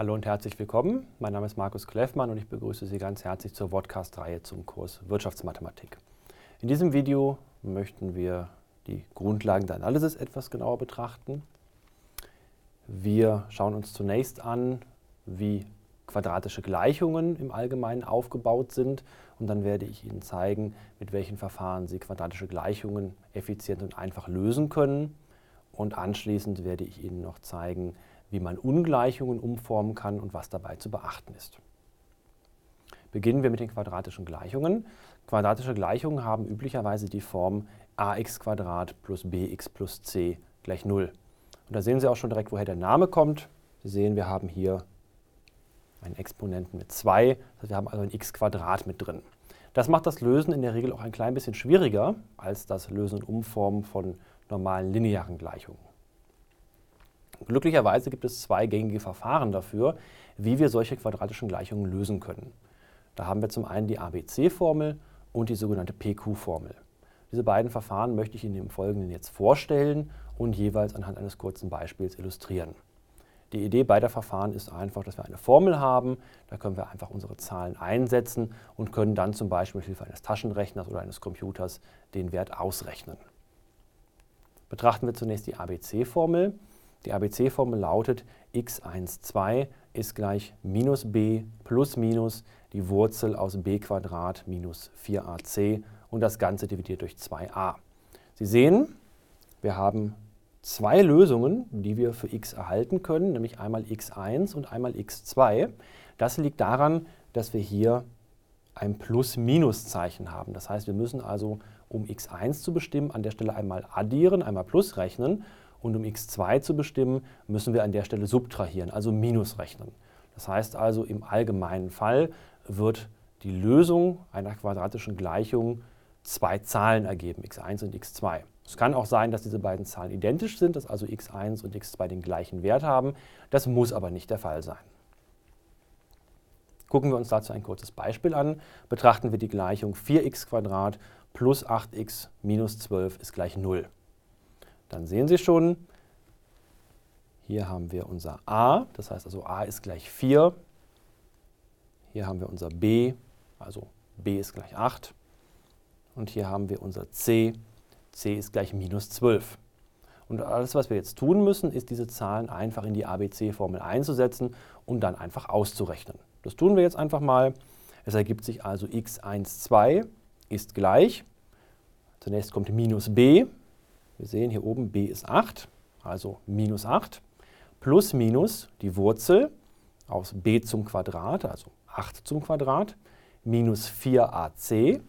Hallo und herzlich willkommen. Mein Name ist Markus Kleffmann und ich begrüße Sie ganz herzlich zur Vodcast-Reihe zum Kurs Wirtschaftsmathematik. In diesem Video möchten wir die Grundlagen der Analysis etwas genauer betrachten. Wir schauen uns zunächst an, wie quadratische Gleichungen im Allgemeinen aufgebaut sind und dann werde ich Ihnen zeigen, mit welchen Verfahren Sie quadratische Gleichungen effizient und einfach lösen können. Und anschließend werde ich Ihnen noch zeigen, wie man Ungleichungen umformen kann und was dabei zu beachten ist. Beginnen wir mit den quadratischen Gleichungen. Quadratische Gleichungen haben üblicherweise die Form ax plus bx plus c gleich 0. Und da sehen Sie auch schon direkt, woher der Name kommt. Sie sehen, wir haben hier einen Exponenten mit 2, das heißt, wir haben also ein x mit drin. Das macht das Lösen in der Regel auch ein klein bisschen schwieriger als das Lösen und Umformen von normalen linearen Gleichungen. Glücklicherweise gibt es zwei gängige Verfahren dafür, wie wir solche quadratischen Gleichungen lösen können. Da haben wir zum einen die ABC-Formel und die sogenannte PQ-Formel. Diese beiden Verfahren möchte ich Ihnen im Folgenden jetzt vorstellen und jeweils anhand eines kurzen Beispiels illustrieren. Die Idee beider Verfahren ist einfach, dass wir eine Formel haben, da können wir einfach unsere Zahlen einsetzen und können dann zum Beispiel mit Hilfe eines Taschenrechners oder eines Computers den Wert ausrechnen. Betrachten wir zunächst die ABC-Formel. Die ABC-Formel lautet x12 ist gleich minus b plus minus die Wurzel aus b minus 4ac und das Ganze dividiert durch 2a. Sie sehen, wir haben zwei Lösungen, die wir für x erhalten können, nämlich einmal x1 und einmal x2. Das liegt daran, dass wir hier ein Plus-Minus-Zeichen haben. Das heißt, wir müssen also, um x1 zu bestimmen, an der Stelle einmal addieren, einmal Plus rechnen und um x2 zu bestimmen, müssen wir an der Stelle subtrahieren, also Minus rechnen. Das heißt also, im allgemeinen Fall wird die Lösung einer quadratischen Gleichung zwei Zahlen ergeben, x1 und x2. Es kann auch sein, dass diese beiden Zahlen identisch sind, dass also x1 und x2 den gleichen Wert haben. Das muss aber nicht der Fall sein. Gucken wir uns dazu ein kurzes Beispiel an. Betrachten wir die Gleichung 4x plus 8x minus 12 ist gleich 0. Dann sehen Sie schon, hier haben wir unser a, das heißt also a ist gleich 4. Hier haben wir unser b, also b ist gleich 8. Und hier haben wir unser c, c ist gleich minus 12. Und alles, was wir jetzt tun müssen, ist diese Zahlen einfach in die ABC-Formel einzusetzen und dann einfach auszurechnen. Das tun wir jetzt einfach mal. Es ergibt sich also x12 ist gleich, zunächst kommt minus b, wir sehen hier oben b ist 8, also minus 8, plus minus die Wurzel aus b zum Quadrat, also 8 zum Quadrat, minus 4ac,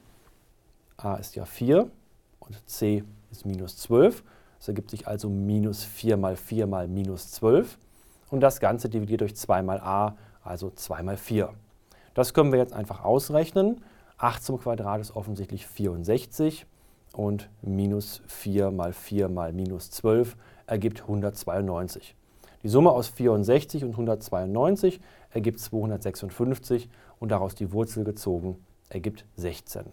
a ist ja 4 und c ist minus 12. Das ergibt sich also minus 4 mal 4 mal minus 12. Und das Ganze dividiert durch 2 mal a, also 2 mal 4. Das können wir jetzt einfach ausrechnen. 8 zum Quadrat ist offensichtlich 64 und minus 4 mal 4 mal minus 12 ergibt 192. Die Summe aus 64 und 192 ergibt 256 und daraus die Wurzel gezogen ergibt 16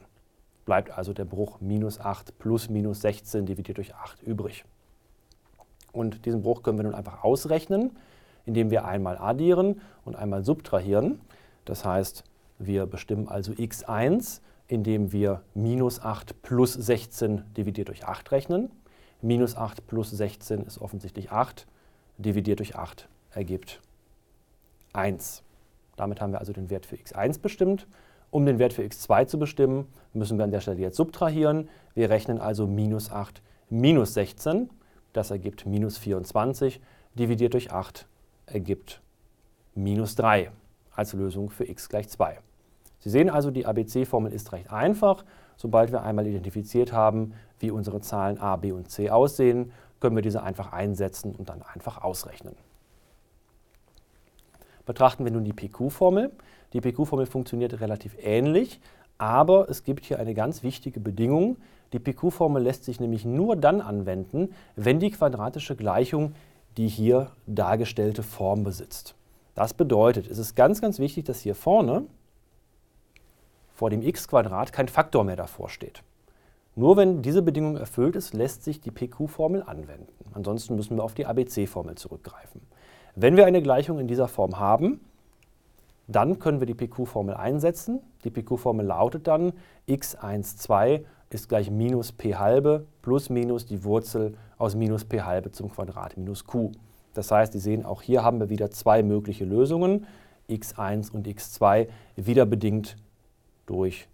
bleibt also der Bruch minus 8 plus minus 16 dividiert durch 8 übrig. Und diesen Bruch können wir nun einfach ausrechnen, indem wir einmal addieren und einmal subtrahieren. Das heißt, wir bestimmen also x1, indem wir minus 8 plus 16 dividiert durch 8 rechnen. Minus 8 plus 16 ist offensichtlich 8, dividiert durch 8 ergibt 1. Damit haben wir also den Wert für x1 bestimmt. Um den Wert für x2 zu bestimmen, müssen wir an der Stelle jetzt subtrahieren. Wir rechnen also minus 8 minus 16. Das ergibt minus 24. Dividiert durch 8 ergibt minus 3 als Lösung für x gleich 2. Sie sehen also, die ABC-Formel ist recht einfach. Sobald wir einmal identifiziert haben, wie unsere Zahlen a, b und c aussehen, können wir diese einfach einsetzen und dann einfach ausrechnen. Betrachten wir nun die PQ-Formel. Die PQ-Formel funktioniert relativ ähnlich, aber es gibt hier eine ganz wichtige Bedingung. Die PQ-Formel lässt sich nämlich nur dann anwenden, wenn die quadratische Gleichung die hier dargestellte Form besitzt. Das bedeutet, es ist ganz, ganz wichtig, dass hier vorne vor dem x kein Faktor mehr davor steht. Nur wenn diese Bedingung erfüllt ist, lässt sich die PQ-Formel anwenden. Ansonsten müssen wir auf die ABC-Formel zurückgreifen. Wenn wir eine Gleichung in dieser Form haben, dann können wir die PQ-Formel einsetzen. Die PQ-Formel lautet dann x12 ist gleich minus p halbe plus minus die Wurzel aus minus p halbe zum Quadrat minus q. Das heißt, Sie sehen, auch hier haben wir wieder zwei mögliche Lösungen, x1 und x2, wieder bedingt durch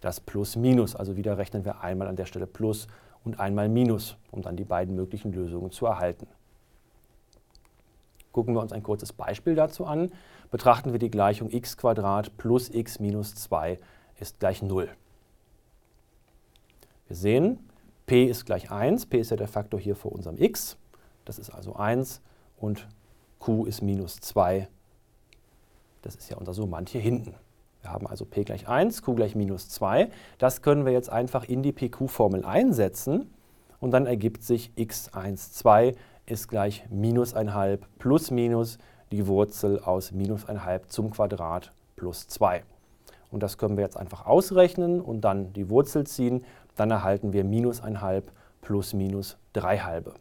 das Plus Minus. Also wieder rechnen wir einmal an der Stelle Plus und einmal Minus, um dann die beiden möglichen Lösungen zu erhalten. Gucken wir uns ein kurzes Beispiel dazu an. Betrachten wir die Gleichung x plus x minus 2 ist gleich 0. Wir sehen, p ist gleich 1. p ist ja der Faktor hier vor unserem x. Das ist also 1 und q ist minus 2. Das ist ja unser Summand hier hinten. Wir haben also p gleich 1, q gleich minus 2. Das können wir jetzt einfach in die pq-Formel einsetzen und dann ergibt sich x12 ist gleich minus 1,5 plus minus die Wurzel aus minus 1,5 zum Quadrat plus 2. Und das können wir jetzt einfach ausrechnen und dann die Wurzel ziehen. Dann erhalten wir minus 1,5 plus minus 3 halbe.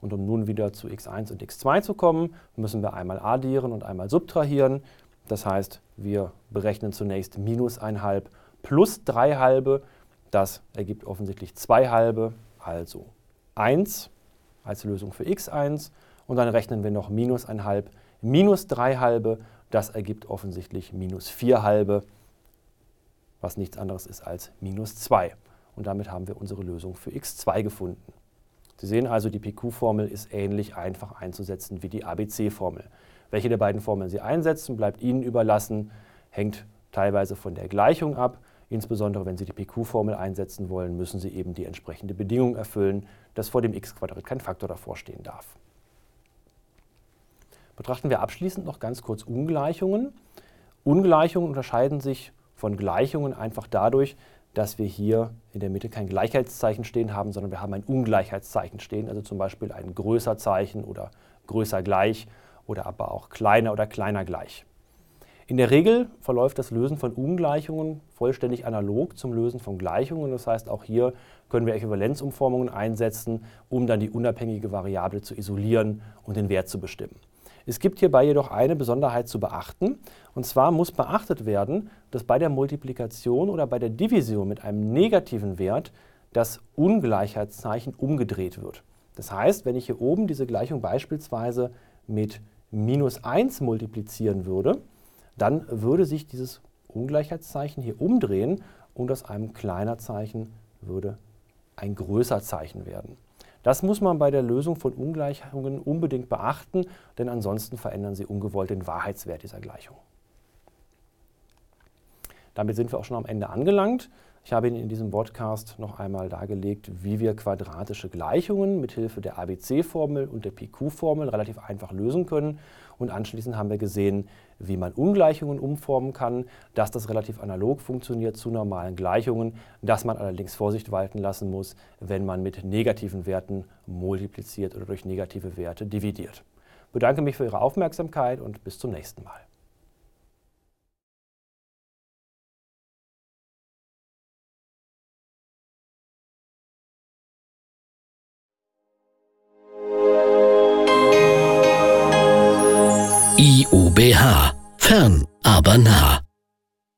Und um nun wieder zu x1 und x2 zu kommen, müssen wir einmal addieren und einmal subtrahieren. Das heißt, wir berechnen zunächst minus 1,5 plus 3 halbe. Das ergibt offensichtlich 2 halbe, also 1 als Lösung für x1. Und dann rechnen wir noch minus 1,5 minus 3 halbe. Das ergibt offensichtlich minus 4 halbe, was nichts anderes ist als minus 2. Und damit haben wir unsere Lösung für x2 gefunden. Sie sehen also, die PQ-Formel ist ähnlich einfach einzusetzen wie die ABC-Formel. Welche der beiden Formeln Sie einsetzen, bleibt Ihnen überlassen, hängt teilweise von der Gleichung ab. Insbesondere wenn Sie die PQ-Formel einsetzen wollen, müssen Sie eben die entsprechende Bedingung erfüllen, dass vor dem x-Quadrat kein Faktor davor stehen darf. Betrachten wir abschließend noch ganz kurz Ungleichungen. Ungleichungen unterscheiden sich von Gleichungen einfach dadurch, dass wir hier in der Mitte kein Gleichheitszeichen stehen haben, sondern wir haben ein Ungleichheitszeichen stehen, also zum Beispiel ein größer Zeichen oder größer gleich oder aber auch kleiner oder kleiner gleich. In der Regel verläuft das Lösen von Ungleichungen vollständig analog zum Lösen von Gleichungen. Das heißt, auch hier können wir Äquivalenzumformungen einsetzen, um dann die unabhängige Variable zu isolieren und den Wert zu bestimmen. Es gibt hierbei jedoch eine Besonderheit zu beachten. Und zwar muss beachtet werden, dass bei der Multiplikation oder bei der Division mit einem negativen Wert das Ungleichheitszeichen umgedreht wird. Das heißt, wenn ich hier oben diese Gleichung beispielsweise mit minus 1 multiplizieren würde, dann würde sich dieses Ungleichheitszeichen hier umdrehen und aus einem kleiner Zeichen würde ein größer Zeichen werden. Das muss man bei der Lösung von Ungleichungen unbedingt beachten, denn ansonsten verändern Sie ungewollt den Wahrheitswert dieser Gleichung. Damit sind wir auch schon am Ende angelangt. Ich habe Ihnen in diesem Podcast noch einmal dargelegt, wie wir quadratische Gleichungen mit Hilfe der ABC-Formel und der PQ-Formel relativ einfach lösen können. Und anschließend haben wir gesehen, wie man Ungleichungen umformen kann, dass das relativ analog funktioniert zu normalen Gleichungen, dass man allerdings Vorsicht walten lassen muss, wenn man mit negativen Werten multipliziert oder durch negative Werte dividiert. Ich bedanke mich für Ihre Aufmerksamkeit und bis zum nächsten Mal. BH. Fern, aber nah.